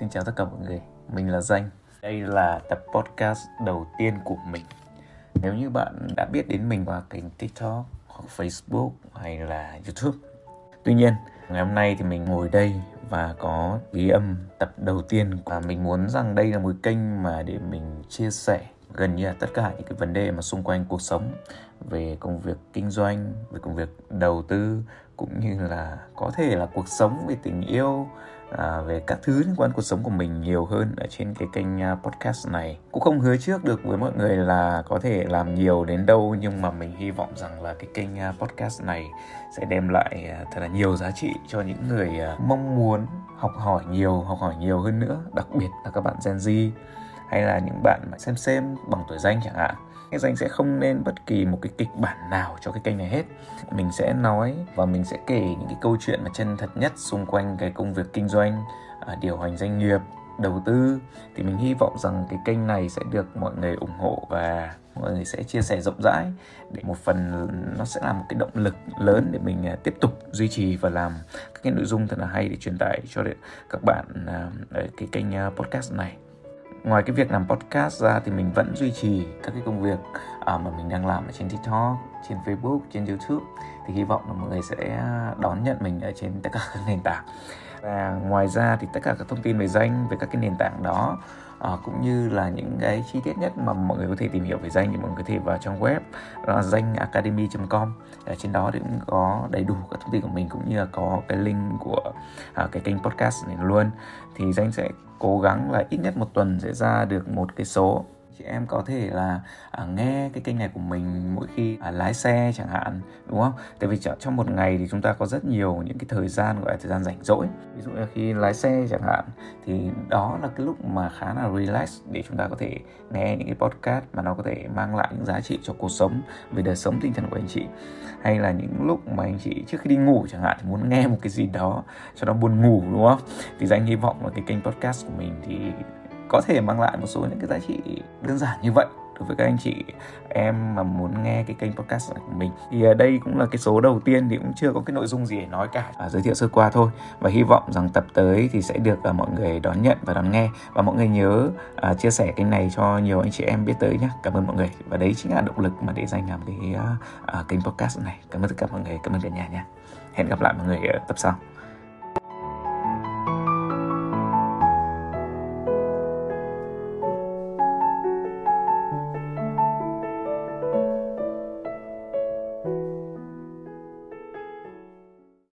Xin chào tất cả mọi người, mình là Danh. Đây là tập podcast đầu tiên của mình. Nếu như bạn đã biết đến mình qua kênh TikTok hoặc Facebook hay là YouTube. Tuy nhiên, ngày hôm nay thì mình ngồi đây và có ghi âm tập đầu tiên và mình muốn rằng đây là một kênh mà để mình chia sẻ gần như là tất cả những cái vấn đề mà xung quanh cuộc sống về công việc kinh doanh về công việc đầu tư cũng như là có thể là cuộc sống về tình yêu à, về các thứ liên quan cuộc sống của mình nhiều hơn ở trên cái kênh à, podcast này. Cũng không hứa trước được với mọi người là có thể làm nhiều đến đâu nhưng mà mình hy vọng rằng là cái kênh à, podcast này sẽ đem lại à, thật là nhiều giá trị cho những người mong muốn học hỏi nhiều học hỏi nhiều hơn nữa đặc biệt là các bạn Gen Z hay là những bạn mà xem xem bằng tuổi danh chẳng hạn danh sẽ không nên bất kỳ một cái kịch bản nào cho cái kênh này hết. Mình sẽ nói và mình sẽ kể những cái câu chuyện mà chân thật nhất xung quanh cái công việc kinh doanh à, điều hành doanh nghiệp, đầu tư. Thì mình hy vọng rằng cái kênh này sẽ được mọi người ủng hộ và mọi người sẽ chia sẻ rộng rãi để một phần nó sẽ là một cái động lực lớn để mình à, tiếp tục duy trì và làm các cái nội dung thật là hay để truyền tải cho các bạn ở cái kênh podcast này ngoài cái việc làm podcast ra thì mình vẫn duy trì các cái công việc à, mà mình đang làm ở trên TikTok, trên Facebook, trên YouTube. Thì hy vọng là mọi người sẽ đón nhận mình ở trên tất cả các nền tảng và ngoài ra thì tất cả các thông tin về danh về các cái nền tảng đó à, cũng như là những cái chi tiết nhất mà mọi người có thể tìm hiểu về danh thì mọi người có thể vào trong web đó là danh.academy.com ở trên đó thì cũng có đầy đủ các thông tin của mình cũng như là có cái link của à, cái kênh podcast này luôn. Thì danh sẽ cố gắng là ít nhất một tuần sẽ ra được một cái số chị em có thể là à, nghe cái kênh này của mình mỗi khi à, lái xe chẳng hạn đúng không? Tại vì trong một ngày thì chúng ta có rất nhiều những cái thời gian gọi là thời gian rảnh rỗi. Ví dụ như khi lái xe chẳng hạn thì đó là cái lúc mà khá là relax để chúng ta có thể nghe những cái podcast mà nó có thể mang lại những giá trị cho cuộc sống về đời sống tinh thần của anh chị. Hay là những lúc mà anh chị trước khi đi ngủ chẳng hạn thì muốn nghe một cái gì đó cho nó buồn ngủ đúng không? Thì anh hy vọng là cái kênh podcast của mình thì có thể mang lại một số những cái giá trị đơn giản như vậy đối với các anh chị em mà muốn nghe cái kênh podcast này của mình. Thì đây cũng là cái số đầu tiên thì cũng chưa có cái nội dung gì để nói cả à, giới thiệu sơ qua thôi. Và hy vọng rằng tập tới thì sẽ được à, mọi người đón nhận và đón nghe. Và mọi người nhớ à, chia sẻ kênh này cho nhiều anh chị em biết tới nhé cảm ơn mọi người. Và đấy chính là động lực mà để dành làm cái à, à, kênh podcast này. Cảm ơn tất cả mọi người. Cảm ơn cả nhà nha. Hẹn gặp lại mọi người ở tập sau.